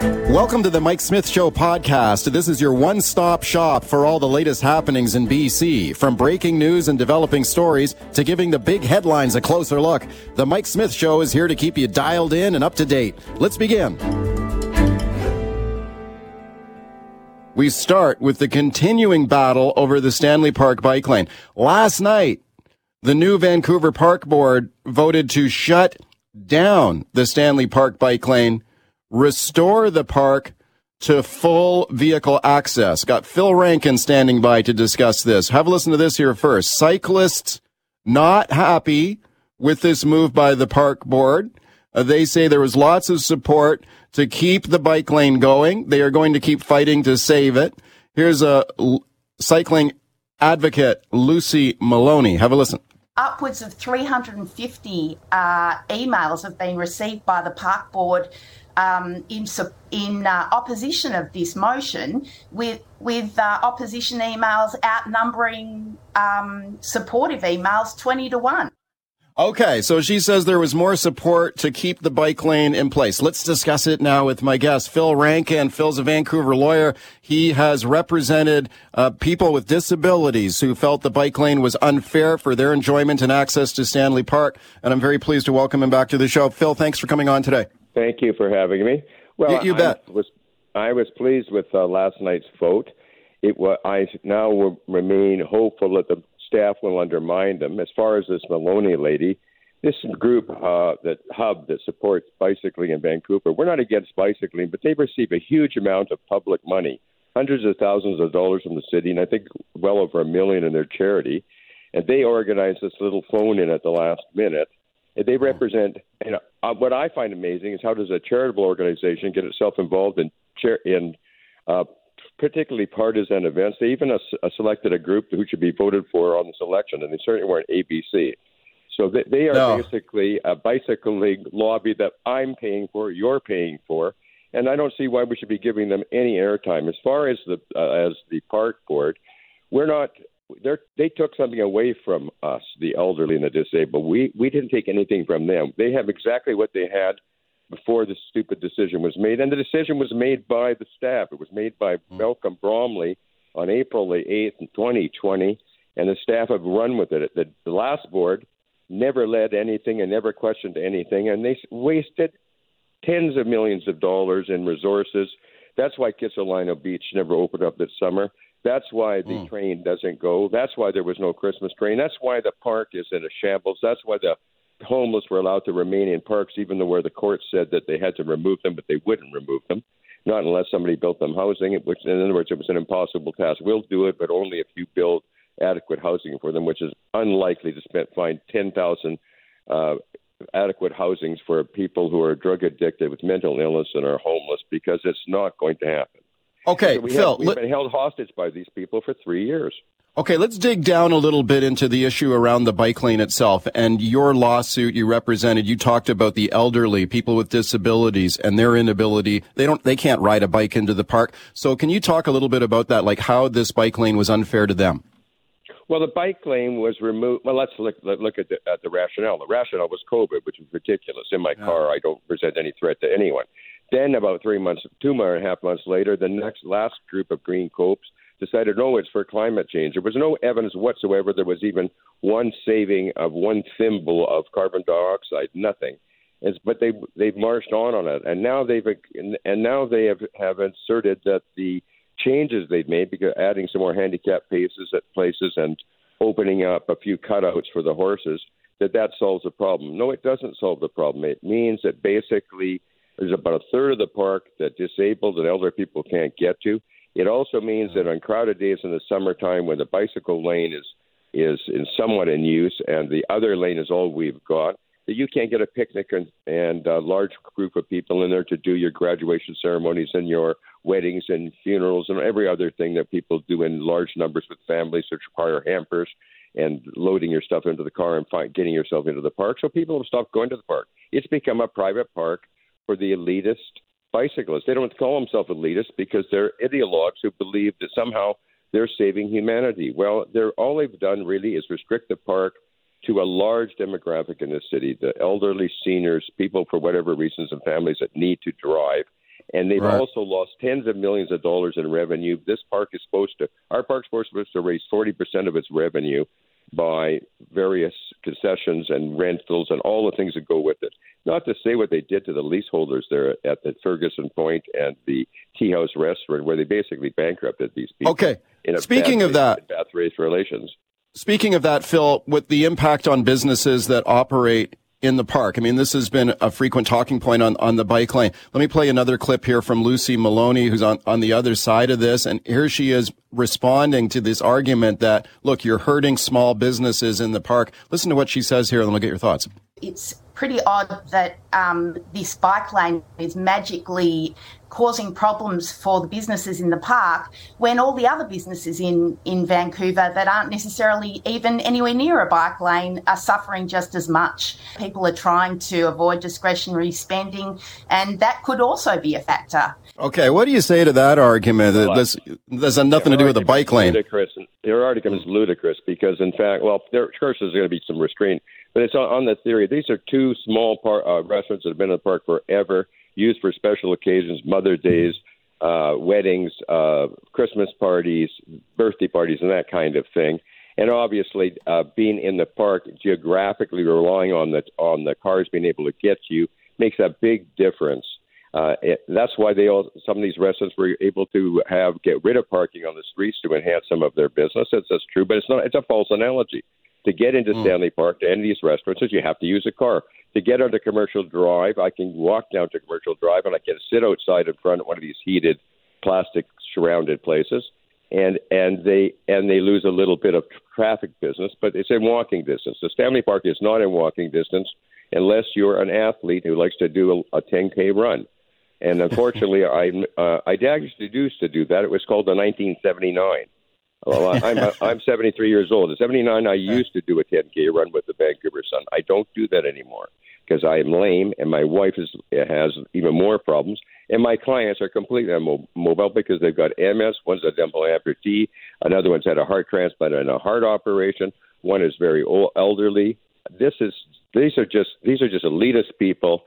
Welcome to the Mike Smith Show podcast. This is your one stop shop for all the latest happenings in BC. From breaking news and developing stories to giving the big headlines a closer look, the Mike Smith Show is here to keep you dialed in and up to date. Let's begin. We start with the continuing battle over the Stanley Park bike lane. Last night, the new Vancouver Park Board voted to shut down the Stanley Park bike lane restore the park to full vehicle access. Got Phil Rankin standing by to discuss this. Have a listen to this here first. Cyclists not happy with this move by the park board. Uh, they say there was lots of support to keep the bike lane going. They are going to keep fighting to save it. Here's a l- cycling advocate, Lucy Maloney. Have a listen upwards of 350 uh, emails have been received by the park board um, in in uh, opposition of this motion, with with uh, opposition emails outnumbering um, supportive emails twenty to one. Okay, so she says there was more support to keep the bike lane in place. Let's discuss it now with my guest, Phil Rankin. Phil's a Vancouver lawyer. He has represented uh, people with disabilities who felt the bike lane was unfair for their enjoyment and access to Stanley Park. And I'm very pleased to welcome him back to the show. Phil, thanks for coming on today. Thank you for having me. Well, you, you bet. I was I was pleased with uh, last night's vote. It was, I now will remain hopeful that the staff will undermine them. As far as this Maloney lady, this group uh, that hub that supports bicycling in Vancouver, we're not against bicycling, but they receive a huge amount of public money, hundreds of thousands of dollars from the city, and I think well over a million in their charity. And they organized this little phone in at the last minute And they represent, you know, uh, what I find amazing is how does a charitable organization get itself involved in char- in uh, particularly partisan events. They even uh, selected a group who should be voted for on this election, and they certainly weren't ABC. So they, they are no. basically a bicycle league lobby that I'm paying for, you're paying for, and I don't see why we should be giving them any airtime. As far as the uh, as the park board, we're not they took something away from us, the elderly and the disabled. We we didn't take anything from them. They have exactly what they had before the stupid decision was made, and the decision was made by the staff. It was made by mm. Malcolm Bromley on April the eighth, twenty twenty, and the staff have run with it. The, the last board never led anything and never questioned anything, and they wasted tens of millions of dollars in resources. That's why Kitsilano Beach never opened up this summer. That's why the mm. train doesn't go. That's why there was no Christmas train. That's why the park is in a shambles. That's why the homeless were allowed to remain in parks, even though where the court said that they had to remove them, but they wouldn't remove them, not unless somebody built them housing. Which, in other words, it was an impossible task. We'll do it, but only if you build adequate housing for them, which is unlikely to spend find ten thousand uh, adequate housings for people who are drug addicted with mental illness and are homeless, because it's not going to happen. Okay, so we Phil. Have, we've let, been held hostage by these people for three years. Okay, let's dig down a little bit into the issue around the bike lane itself and your lawsuit you represented. You talked about the elderly, people with disabilities and their inability. They don't, they can't ride a bike into the park. So can you talk a little bit about that, like how this bike lane was unfair to them? Well, the bike lane was removed. Well, let's look, look at, the, at the rationale. The rationale was COVID, which was ridiculous. In my yeah. car, I don't present any threat to anyone. Then, about three months, two and a half months later, the next last group of green copes decided, no, it's for climate change. There was no evidence whatsoever. There was even one saving of one thimble of carbon dioxide, nothing. It's, but they they've marched on on it, and now they've and now they have have inserted that the changes they've made, because adding some more handicap paces at places and opening up a few cutouts for the horses, that that solves the problem. No, it doesn't solve the problem. It means that basically there's about a third of the park that disabled and elder people can't get to. It also means that mm-hmm. on crowded days in the summertime, when the bicycle lane is is in somewhat in use and the other lane is all we've got, that you can't get a picnic and, and a large group of people in there to do your graduation ceremonies and your weddings and funerals and every other thing that people do in large numbers with families which require hampers and loading your stuff into the car and find, getting yourself into the park. So people have stopped going to the park. It's become a private park for the elitist bicyclists. They don't call themselves elitists because they're ideologues who believe that somehow they're saving humanity. Well, they're all they've done really is restrict the park to a large demographic in this city, the elderly, seniors, people for whatever reasons and families that need to drive. and they've Right. also lost tens of millions of dollars in revenue. This park is supposed to, our park's supposed to raise 40% of its revenue by various concessions and rentals and all the things that go with it. Not to say what they did to the leaseholders there at the Ferguson Point and the Tea House Restaurant, where they basically bankrupted these people. Okay. in a Speaking of that- bad race relations. Speaking of that, Phil, with the impact on businesses that operate in the park, I mean, this has been a frequent talking point on, on the bike lane. Let me play another clip here from Lucy Maloney, who's on, on the other side of this. And here she is responding to this argument that, look, you're hurting small businesses in the park. Listen to what she says here, and we'll get your thoughts. it's pretty odd that um, this bike lane is magically causing problems for the businesses in the park when all the other businesses in, in Vancouver that aren't necessarily even anywhere near a bike lane are suffering just as much. People are trying to avoid discretionary spending, and that could also be a factor. Okay, what do you say to that argument? That this, this has nothing to do with the bike lane. Ludicrous. Their argument is ludicrous because, in fact, well, there of course there's going to be some restraint, but it's on, on the theory. These are two small par- uh, restaurants that have been in the park forever, used for special occasions, Mother Days, uh, weddings, uh, Christmas parties, birthday parties, and that kind of thing. And obviously, uh, being in the park, geographically relying on the on the cars being able to get to you makes a big difference. Uh, it, that's why they all some of these restaurants were able to have get rid of parking on the streets to enhance some of their business. That's, that's true, but it's not. It's a false analogy. To get into Stanley Park to any of these restaurants, you have to use a car. To get onto Commercial Drive, I can walk down to Commercial Drive and I can sit outside in front of one of these heated, plastic surrounded places, and and they and they lose a little bit of traffic business, but it's in walking distance. The Stanley Park is not in walking distance unless you're an athlete who likes to do a, a 10k run. And unfortunately, I uh, I actually used to do that. It was called the 1979. Well, I- I'm I'm 73 years old. At 79, I used to do a 10k run with the Vancouver Sun. I don't do that anymore because I am lame, and my wife is has even more problems, and my clients are completely immobile because they've got MS. One's a dental amputee, another one's had a heart transplant and a heart operation. One is very old, elderly. This is these are just these are just elitist people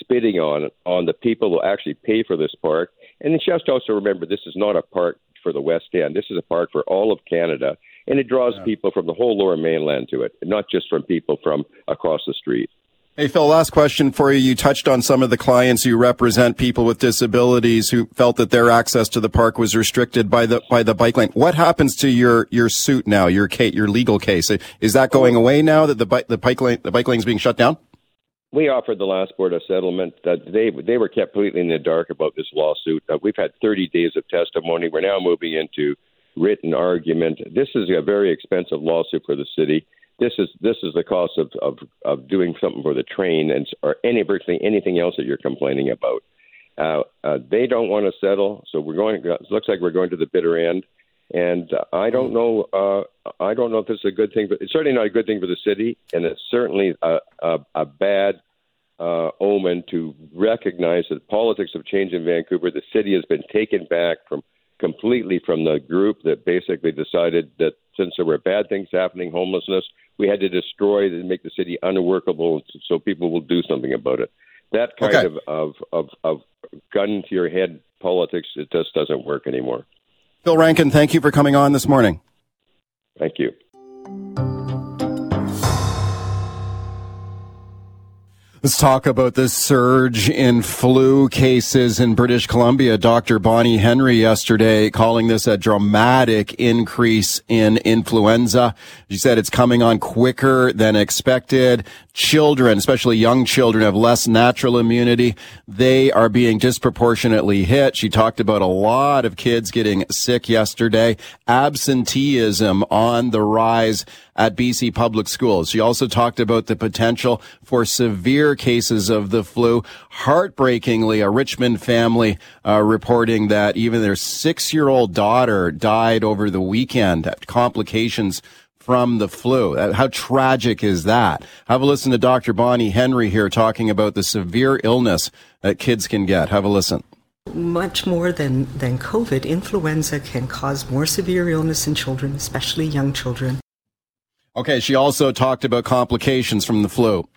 spitting on on the people who actually pay for this park. And you just also remember this is not a park for the West End. This is a park for all of Canada, and it draws people from the whole Lower Mainland to it, not just from people from across the street. Hey, Phil, last question for you. You touched on some of the clients you represent, people with disabilities who felt that their access to the park was restricted by the, by the bike lane. What happens to your, your suit now, your your legal case? Is that going away now that the bike, the bike lane, the bike lane is being shut down? We offered the last board a settlement that they they were kept completely in the dark about this lawsuit. Uh, we've had 30 days of testimony. We're now moving into written argument. This is a very expensive lawsuit for the city. This is this is the cost of of, of doing something for the train and or any virtually anything else that you're complaining about. Uh, uh, they don't want to settle, so we're going. It looks like we're going to the bitter end. And I don't know. Uh, I don't know if it's a good thing, but it's certainly not a good thing for the city, and it's certainly a, a, a bad uh, omen to recognize that politics have changed in Vancouver. The city has been taken back from completely from the group that basically decided that since there were bad things happening, homelessness, we had to destroy and make the city unworkable so people will do something about it. That kind Okay. of, of, of, of gun to your head politics, it just doesn't work anymore. Phil Rankin, thank you for coming on this morning. Thank you. Let's talk about the surge in flu cases in British Columbia. Dr. Bonnie Henry yesterday calling this a dramatic increase in influenza. She said it's coming on quicker than expected. Children, especially young children, have less natural immunity. They are being disproportionately hit. She talked about a lot of kids getting sick yesterday. Absenteeism on the rise at BC public schools. She also talked about the potential for severe cases of the flu. Heartbreakingly, a Richmond family uh, reporting that even their six-year-old daughter died over the weekend. Complications from the flu. Uh, How tragic is that? Have a listen to Dr. Bonnie Henry here talking about the severe illness that kids can get. Have a listen. Much more than, than COVID, influenza can cause more severe illness in children, especially young children. Okay, she also talked about complications from the flu.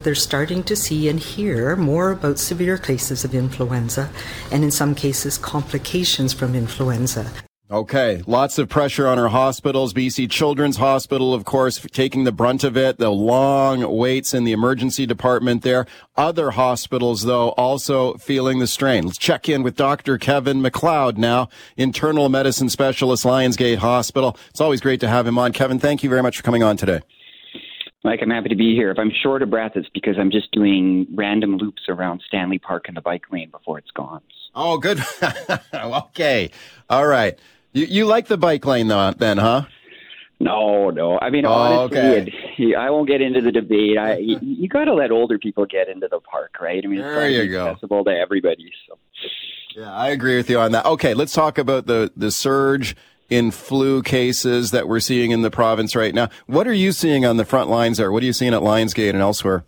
They're starting to see and hear more about severe cases of influenza and, in some cases, complications from influenza. Okay, lots of pressure on our hospitals. BC Children's Hospital, of course, taking the brunt of it. The long waits in the emergency department there. Other hospitals, though, also feeling the strain. Let's check in with Dr. Kevin McLeod now, internal medicine specialist, Lions Gate Hospital. It's always great to have him on. Kevin, thank you very much for coming on today. Mike, I'm happy to be here. If I'm short of breath, it's because I'm just doing random loops around Stanley Park in the bike lane before it's gone. Oh, good. okay. All right. You, you like the bike lane, though, then, huh? No, no. I mean, Oh, honestly, okay. it, I won't get into the debate. I, you, you got to let older people get into the park, right? I mean, There gotta you go. accessible to everybody. So. Yeah, I agree with you on that. Okay, let's talk about the, the surge in flu cases that we're seeing in the province right now. What are you seeing on the front lines there? What are you seeing at Lions Gate and elsewhere?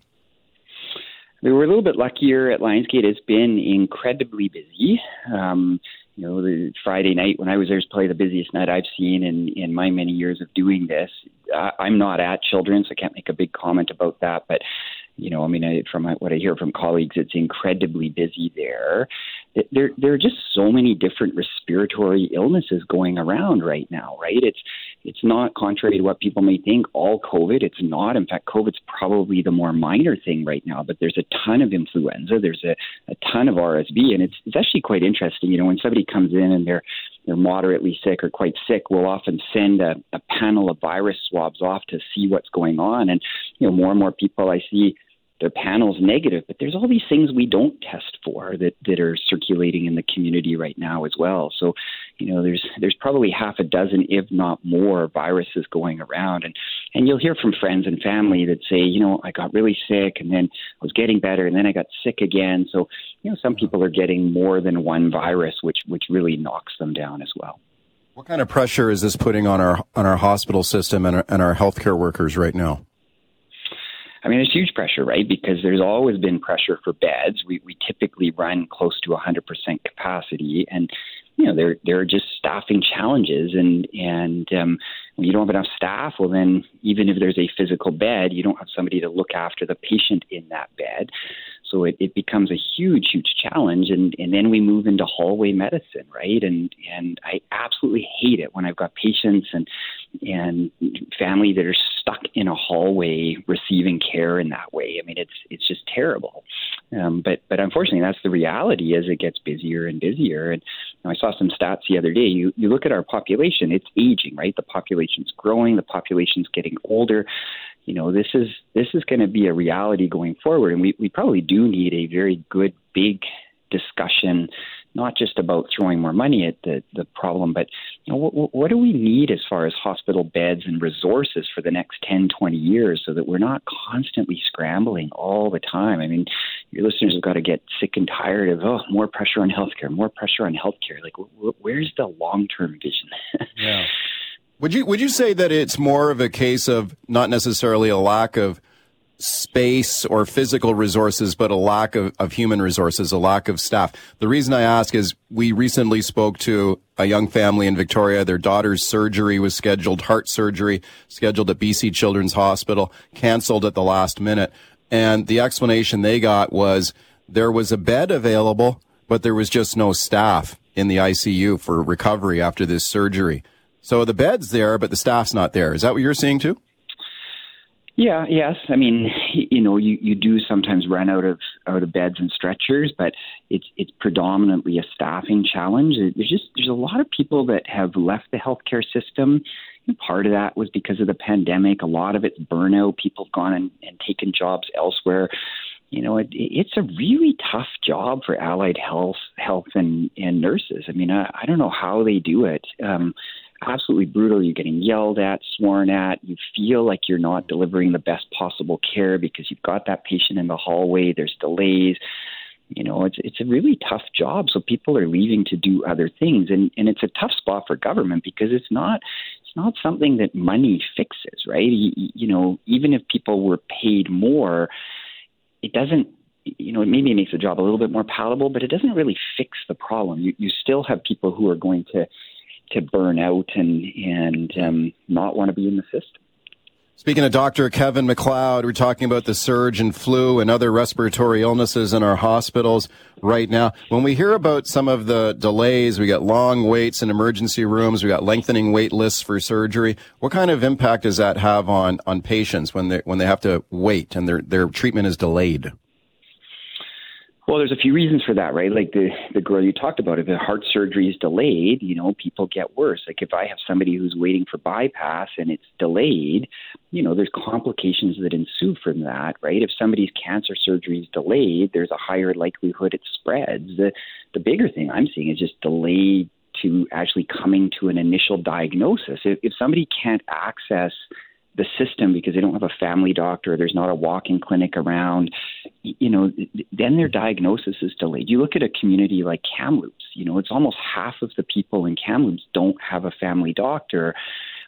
We were a little bit luckier at Lions Gate. It's been incredibly busy. Um, you know, the Friday night when I was there is probably the busiest night I've seen in in my many years of doing this. I, I'm not at Children's, so I can't make a big comment about that. But you know, I mean, I, from what I hear from colleagues, it's incredibly busy there. There, there are just so many different respiratory illnesses going around right now, right? It's it's not contrary to what people may think, all COVID. It's not. In fact, COVID's probably the more minor thing right now, but there's a ton of influenza, there's a, a ton of RSV, and it's, it's actually quite interesting. You know, when somebody comes in and they're they're moderately sick or quite sick, we'll often send a, a panel of virus swabs off to see what's going on. And, you know, more and more people I see their panels negative, but there's all these things we don't test for that, that are circulating in the community right now as well. So, you know, there's there's probably half a dozen, if not more, viruses going around, and and you'll hear from friends and family that say, you know, I got really sick, and then I was getting better, and then I got sick again. So, you know, some people are getting more than one virus, which which really knocks them down as well. What kind of pressure is this putting on our on our hospital system and our, and our healthcare workers right now? I mean, there's huge pressure, right? Because there's always been pressure for beds. We we typically run close to 100% capacity, and you know there there are just staffing challenges, and and um, when you don't have enough staff, well then even if there's a physical bed, you don't have somebody to look after the patient in that bed. So it, it becomes a huge, huge challenge, and, and then we move into hallway medicine, right? And and I absolutely hate it when I've got patients and and family that are stuck in a hallway receiving care in that way. I mean, it's it's just terrible. Um, but but unfortunately, that's the reality as it gets busier and busier. And you know, I saw some stats the other day. You you look at our population; it's aging, right? The population's growing. The population's getting older. You know, this is this is going to be a reality going forward, and we we probably do need a very good big discussion not just about throwing more money at the, the problem, but you know, what, what do we need as far as hospital beds and resources for the next 10, 20 years so that we're not constantly scrambling all the time? I mean, your listeners have got to get sick and tired of, oh, more pressure on healthcare, more pressure on healthcare. Like, wh- where's the long term vision? Yeah. Would you would you say that it's more of a case of not necessarily a lack of space or physical resources, but a lack of, of human resources, a lack of staff? The reason I ask is we recently spoke to a young family in Victoria. Their daughter's surgery was scheduled, heart surgery scheduled at BC Children's Hospital, canceled at the last minute. And the explanation they got was there was a bed available, but there was just no staff in the ICU for recovery after this surgery. So the bed's there, but the staff's not there. Is that what you're seeing too? Yeah, yes. I mean, you know, you, you do sometimes run out of out of beds and stretchers, but it's it's predominantly a staffing challenge. There's just there's a lot of people that have left the healthcare system. And part of that was because of the pandemic. A lot of it's burnout. People have gone and, and taken jobs elsewhere. You know, it, it's a really tough job for allied health health and, and nurses. I mean, I, I don't know how they do it. Um, absolutely brutal. You're getting yelled at, sworn at. You feel like you're not delivering the best possible care because you've got that patient in the hallway. There's delays. You know, it's it's a really tough job. So people are leaving to do other things, and and it's a tough spot for government because it's not it's not something that money fixes, right? You, you know, even if people were paid more, it doesn't you know, maybe it makes the job a little bit more palatable, but it doesn't really fix the problem. You you still have people who are going to to burn out and and um, not want to be in the system. Speaking of Dr. Kevin McLeod, we're talking about the surge in flu and other respiratory illnesses in our hospitals right now. When we hear about some of the delays, we got long waits in emergency rooms, we got lengthening wait lists for surgery. What kind of impact does that have on, on patients when they, when they have to wait and their, their treatment is delayed? Well, there's a few reasons for that, right? Like the the girl you talked about, if the heart surgery is delayed, you know, people get worse. Like if I have somebody who's waiting for bypass and it's delayed, you know, there's complications that ensue from that, right? If somebody's cancer surgery is delayed, there's a higher likelihood it spreads. The the bigger thing I'm seeing is just delayed to actually coming to an initial diagnosis. If, if somebody can't access the system because they don't have a family doctor, there's not a walk-in clinic around, you know, then their diagnosis is delayed. You look at a community like Kamloops, you know, it's almost half of the people in Kamloops don't have a family doctor.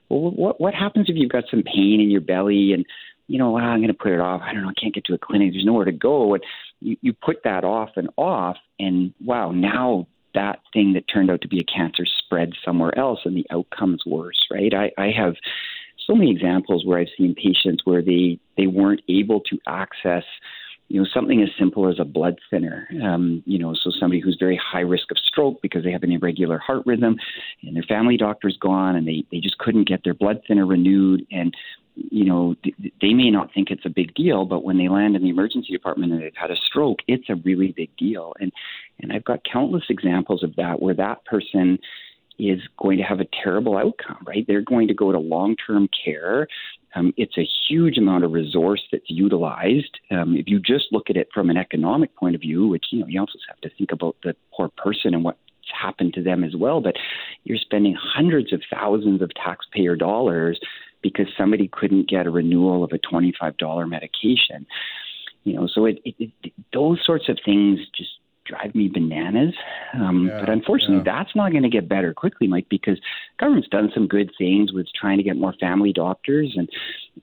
Well, what what happens if you've got some pain in your belly and you know, well, I'm going to put it off. I don't know. I can't get to a clinic. There's nowhere to go. And you, you put that off and off, and wow, now that thing that turned out to be a cancer spreads somewhere else, and the outcome's worse, right? I, I have so many examples where I've seen patients where they they weren't able to access you know something as simple as a blood thinner. Um, you know so somebody who's very high risk of stroke because they have an irregular heart rhythm and their family doctor's gone and they they just couldn't get their blood thinner renewed. And you know they may not think it's a big deal but when they land in the emergency department and they've had a stroke it's a really big deal. And and I've got countless examples of that where that person is going to have a terrible outcome, right? They're going to go to long term care. Um, it's a huge amount of resource that's utilized. Um, if you just look at it from an economic point of view, which you know you also have to think about the poor person and what's happened to them as well. But you're spending hundreds of thousands of taxpayer dollars because somebody couldn't get a renewal of a $25 medication. You know, so it, it, it those sorts of things just drive me bananas. Um, yeah, but unfortunately, yeah. that's not going to get better quickly, Mike, because government's done some good things with trying to get more family doctors, and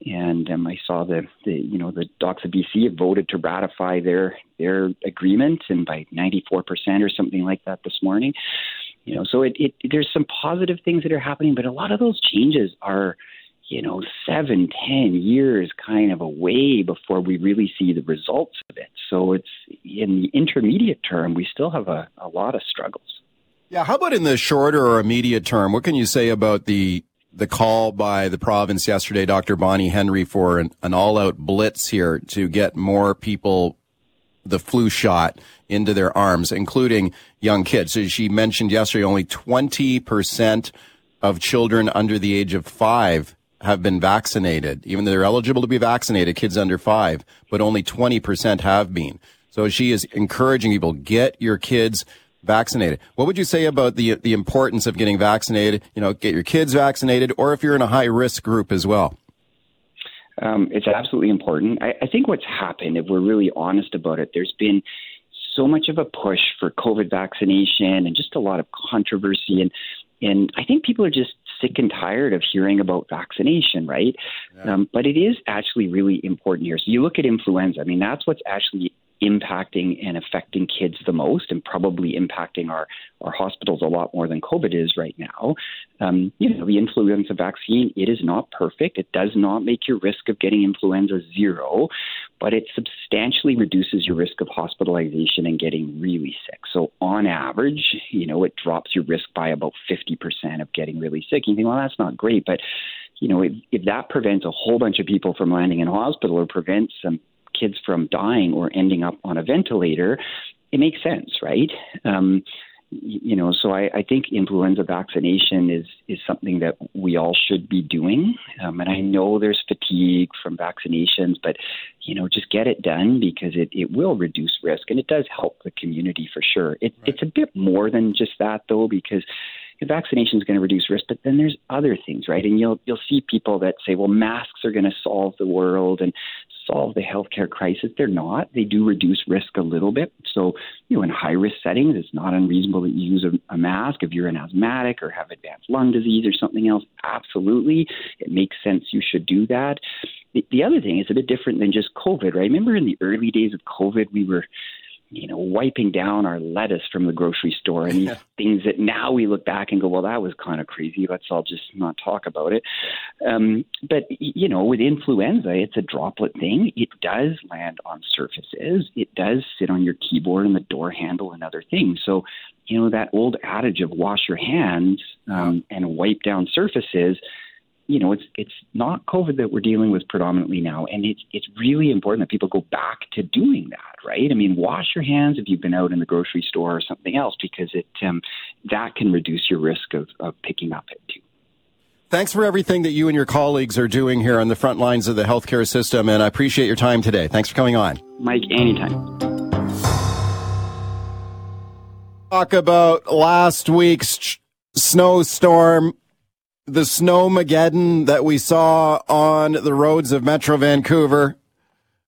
and um, I saw the, the you know the Docs of BC have voted to ratify their their agreement, and by 94 percent or something like that this morning. You know, so it, it there's some positive things that are happening, but a lot of those changes are you know, seven, ten years kind of away before we really see the results of it. So it's in the intermediate term, we still have a, a lot of struggles. Yeah. How about in the shorter or immediate term? What can you say about the the call by the province yesterday, Dr. Bonnie Henry, for an, an all out blitz here to get more people the flu shot into their arms, including young kids. So she mentioned yesterday only 20% of children under the age of five have been vaccinated, even though they're eligible to be vaccinated, kids under five, but only 20% have been. So she is encouraging people, get your kids vaccinated. What would you say about the, the importance of getting vaccinated? You know, get your kids vaccinated, or if you're in a high risk group as well? Um, it's absolutely important. I, I think what's happened, if we're really honest about it, there's been so much of a push for COVID vaccination and just a lot of controversy. And, and I think people are just sick and tired of hearing about vaccination, right? Yeah. Um, but it is actually really important here. So you look at influenza. I mean, that's what's actually impacting and affecting kids the most and probably impacting our, our hospitals a lot more than COVID is right now. Um, you know, the influenza vaccine, it is not perfect. It does not make your risk of getting influenza zero, but it substantially reduces your risk of hospitalization and getting really sick. So on average, you know, it drops your risk by about 50% of getting really sick. You think, well, that's not great, but you know, if, if that prevents a whole bunch of people from landing in hospital or prevents some kids from dying or ending up on a ventilator, it makes sense, right? Um, you know, so I, I think influenza vaccination is is something that we all should be doing. Um, and I know there's fatigue from vaccinations, but you know, just get it done because it, it will reduce risk and it does help the community for sure. It, right. It's a bit more than just that though, because vaccination is going to reduce risk, but then there's other things, right? And you'll you'll see people that say, well, masks are going to solve the world and solve the healthcare crisis. They're not. They do reduce risk a little bit. So, you know, in high risk settings, it's not unreasonable that you use a, a mask if you're an asthmatic or have advanced lung disease or something else. Absolutely, it makes sense. You should do that. The, the other thing is a bit different than just COVID, right? Remember in the early days of COVID, we were you know, wiping down our lettuce from the grocery store and these things that now we look back and go, well, that was kind of crazy. Let's all just not talk about it. Um, but, you know, with influenza, it's a droplet thing. It does land on surfaces, it does sit on your keyboard and the door handle and other things. So, you know, that old adage of wash your hands um, and wipe down surfaces you know, it's it's not COVID that we're dealing with predominantly now, and it's it's really important that people go back to doing that, right? I mean, wash your hands if you've been out in the grocery store or something else, because it um, that can reduce your risk of, of picking up it too. Thanks for everything that you and your colleagues are doing here on the front lines of the healthcare system, and I appreciate your time today. Thanks for coming on, Mike. Anytime. Talk about last week's snowstorm the snowmageddon that we saw on the roads of Metro Vancouver,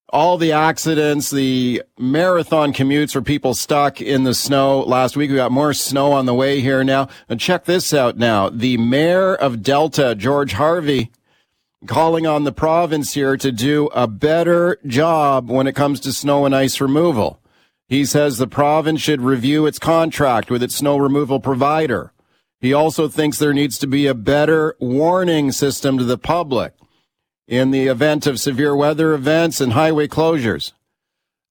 all the accidents, the marathon commutes for people stuck in the snow last week. We got more snow on the way here now. And check this out now. The mayor of Delta, George Harvey, calling on the province here to do a better job when it comes to snow and ice removal. He says the province should review its contract with its snow removal provider. He also thinks there needs to be a better warning system to the public in the event of severe weather events and highway closures.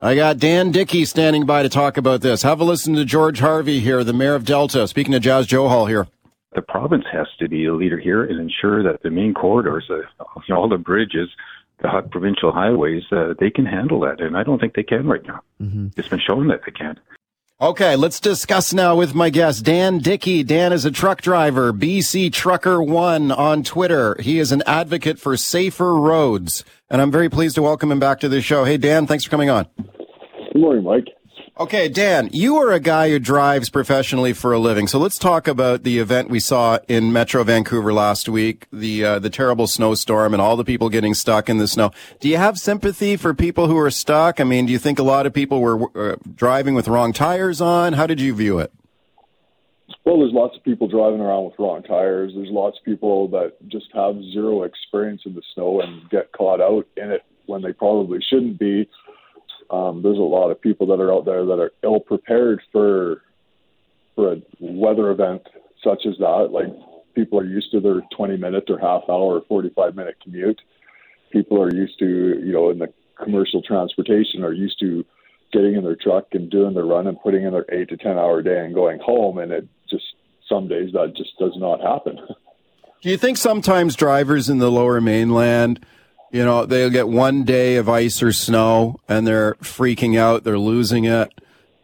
I got Dan Dickey standing by to talk about this. Have a listen to George Harvey here, the mayor of Delta, speaking to Jas Johal here. The province has to be a leader here and ensure that the main corridors, uh, all the bridges, the provincial highways, uh, they can handle that. And I don't think they can right now. Mm-hmm. It's been shown that they can't. Okay, let's discuss now with my guest, Dan Dickey. Dan is a truck driver, BC Trucker One on Twitter. He is an advocate for safer roads, and I'm very pleased to welcome him back to the show. Hey, Dan, thanks for coming on. Good morning, Mike. Okay, Dan, you are a guy who drives professionally for a living. So let's talk about the event we saw in Metro Vancouver last week, the uh, the terrible snowstorm and all the people getting stuck in the snow. Do you have sympathy for people who are stuck? I mean, do you think a lot of people were uh, driving with wrong tires on? How did you view it? Well, there's lots of people driving around with wrong tires. There's lots of people that just have zero experience in the snow and get caught out in it when they probably shouldn't be um, there's a lot of people that are out there that are ill prepared for for a weather event such as that. Like people are used to their 20 minute or half hour or 45 minute commute. People are used to, you know, in the commercial transportation are used to getting in their truck and doing their run and putting in their eight to 10 hour day and going home. And it just, some days that just does not happen. Do you think sometimes drivers in the lower mainland you know, they'll get one day of ice or snow and they're freaking out, they're losing it.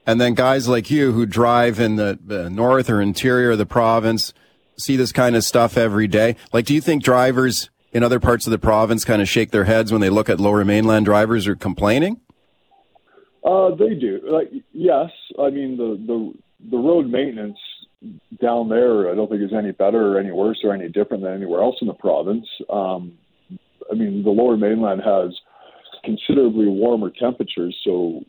And then guys like you who drive in the, the north or interior of the province see this kind of stuff every day. Like, do you think drivers in other parts of the province kind of shake their heads when they look at lower mainland drivers are complaining? Uh, they do. Like, yes. I mean, the, the, the road maintenance down there, I don't think is any better or any worse or any different than anywhere else in the province. Um, I mean, the lower mainland has considerably warmer temperatures, so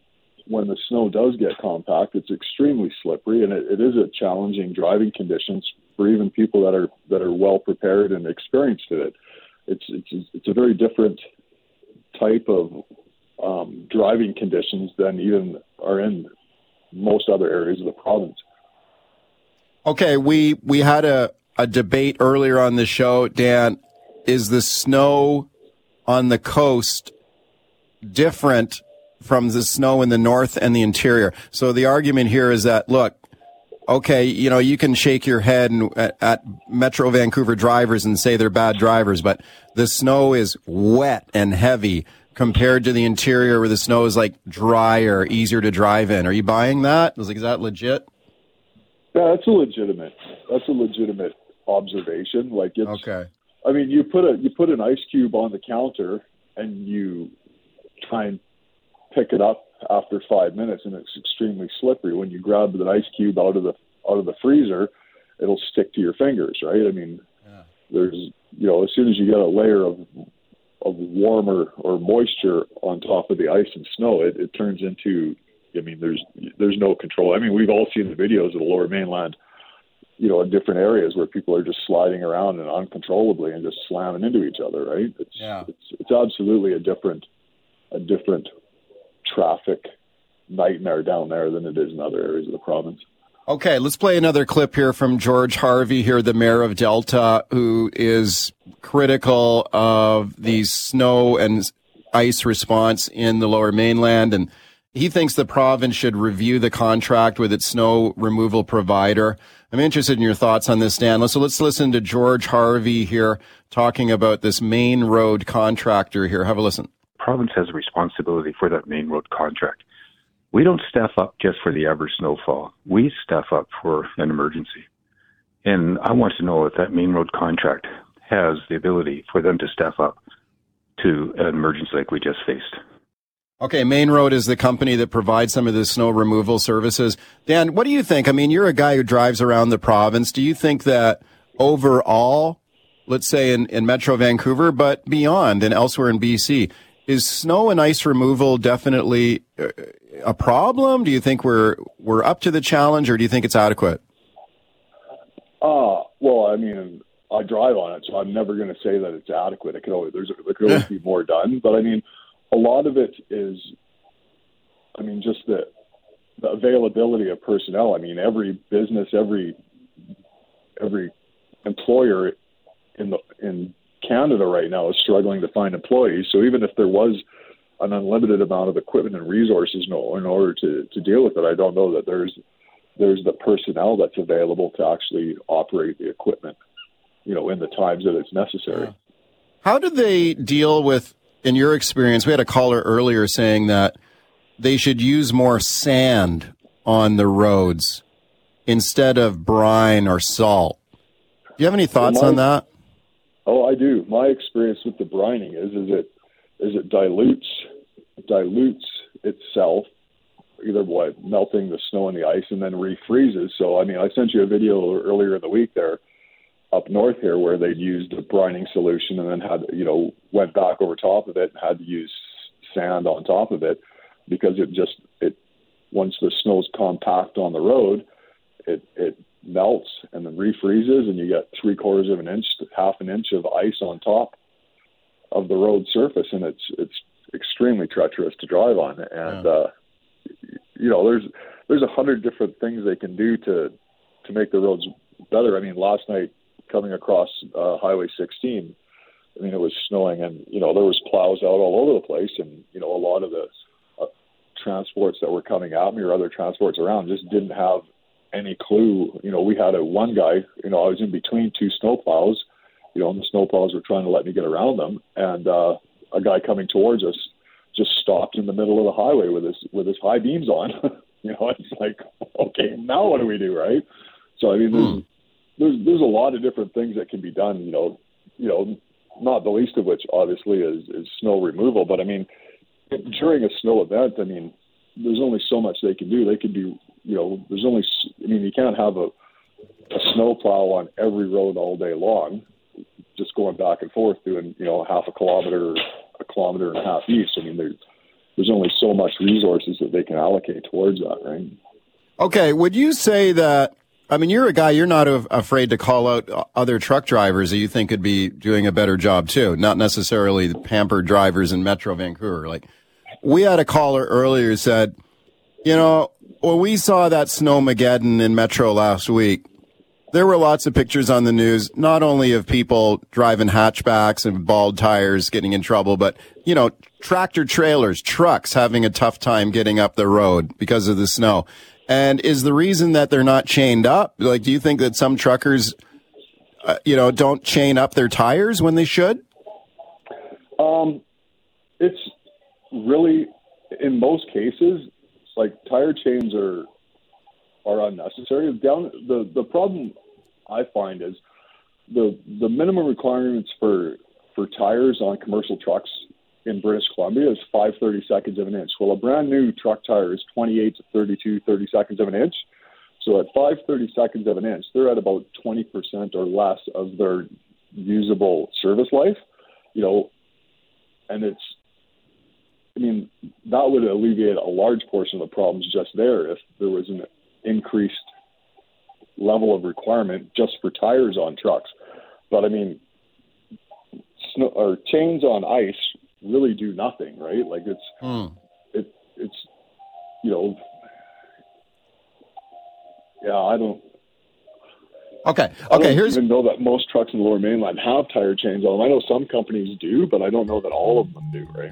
when the snow does get compact, it's extremely slippery, and it, it is a challenging driving conditions for even people that are that are well prepared and experienced in it. It's it's it's a very different type of um, driving conditions than even are in most other areas of the province. Okay, we we had a a debate earlier on the show, Dan. Is the snow on the coast different from the snow in the north and the interior. So the argument here is that, look, okay, you know, you can shake your head and, at, at Metro Vancouver drivers and say they're bad drivers, but the snow is wet and heavy compared to the interior where the snow is like drier, easier to drive in. Are you buying that? Is, like, is that legit? Yeah, that's a legitimate. That's a legitimate observation. Like it's okay. I mean, you put a you put an ice cube on the counter and you try and pick it up after five minutes, and it's extremely slippery. When you grab the ice cube out of the out of the freezer, it'll stick to your fingers, right? I mean, yeah. there's you know, as soon as you get a layer of of warmer or moisture on top of the ice and snow, it, it turns into I mean, there's there's no control. I mean, we've all seen the videos of the Lower Mainland you know, in different areas where people are just sliding around and uncontrollably and just slamming into each other, right? It's yeah. it's it's absolutely a different a different traffic nightmare down there than it is in other areas of the province. Okay, let's play another clip here from George Harvey, here, the mayor of Delta, who is critical of the snow and ice response in the lower mainland. And he thinks the province should review the contract with its snow removal provider. I'm interested in your thoughts on this, Dan. So let's listen to George Harvey here talking about this Mainroad contractor here. Have a listen. Province has a responsibility for that Mainroad contract. We don't staff up just for the average snowfall. We staff up for an emergency. And I want to know if that Mainroad contract has the ability for them to staff up to an emergency like we just faced. Okay, Mainroad is the company that provides some of the snow removal services. Dan, what do you think? I mean, you're a guy who drives around the province. Do you think that overall, let's say in, in Metro Vancouver, but beyond and elsewhere in BC, is snow and ice removal definitely uh, a problem? Do you think we're we're up to the challenge, or do you think it's adequate? Uh, well, I mean, I drive on it, so I'm never going to say that it's adequate. It could always there's there could always be more done, but I mean, a lot of it is, I mean, just the the availability of personnel. I mean, every business, every every employer in the in Canada right now is struggling to find employees. So even if there was an unlimited amount of equipment and resources in order to, to deal with it, I don't know that there's there's the personnel that's available to actually operate the equipment, you know, in the times that it's necessary. How do they deal with, in your experience? We had a caller earlier saying that they should use more sand on the roads instead of brine or salt. Do you have any thoughts well, my, on that? Oh, I do. My experience with the brining is is it is it dilutes dilutes itself either what melting the snow and the ice and then refreezes. So I mean, I sent you a video earlier in the week there up north here where they'd used a brining solution and then had you know went back over top of it and had to use sand on top of it because it just it once the snow's compact on the road, it it melts and then refreezes, and you get three quarters of an inch, half an inch of ice on top of the road surface, and it's it's extremely treacherous to drive on. And yeah. uh, you know, there's there's a hundred different things they can do to to make the roads better. I mean, last night coming across uh, Highway 16, I mean, it was snowing, and you know there was plows out all over the place, and you know a lot of the uh, transports that were coming at me or other transports around just didn't have any clue. You know, we had a one guy. You know, I was in between two snow plows. You know, and the snow plows were trying to let me get around them, and uh, a guy coming towards us just stopped in the middle of the highway with his with his high beams on. you know, it's like, okay, now what do we do, right? So I mean, there's, hmm. There's there's a lot of different things that can be done. You know, you know, not the least of which obviously is is snow removal. But I mean, during a snow event, I mean, there's only so much they can do. They can do, you know, there's only, I mean, you can't have a, a snow plow on every road all day long, just going back and forth doing, you know, half a kilometer, a kilometer and a half east. I mean, there's there's only so much resources that they can allocate towards that, right? Okay, would you say that? I mean, you're a guy. You're not afraid to call out uh, other truck drivers that you think could be doing a better job too. Not necessarily the pampered drivers in Metro Vancouver. Like, we had a caller earlier who said, you know, when we saw that snowmageddon in Metro last week, there were lots of pictures on the news, not only of people driving hatchbacks and bald tires getting in trouble, but, you know, tractor trailers, trucks having a tough time getting up the road because of the snow. And is the reason that they're not chained up? Like, do you think that some truckers, uh, you know, don't chain up their tires when they should? Um, it's really, in most cases, like tire chains are are unnecessary. Down the the problem I find is the the minimum requirements for for tires on commercial trucks in British Columbia is 530 seconds of an inch. Well, a brand new truck tire is 28 to 32, 30 seconds of an inch. So at 530 seconds of an inch, they're at about 20% or less of their usable service life. You know, and it's I mean, that would alleviate a large portion of the problems just there if there was an increased level of requirement just for tires on trucks. But I mean, snow, or chains on ice really do nothing, right? Like it's mm. it it's you know, yeah, I don't. Okay. I Okay. don't Here's even know that most trucks in the Lower Mainland have tire chains on them. I know some companies do, but I don't know that all of them do. Right.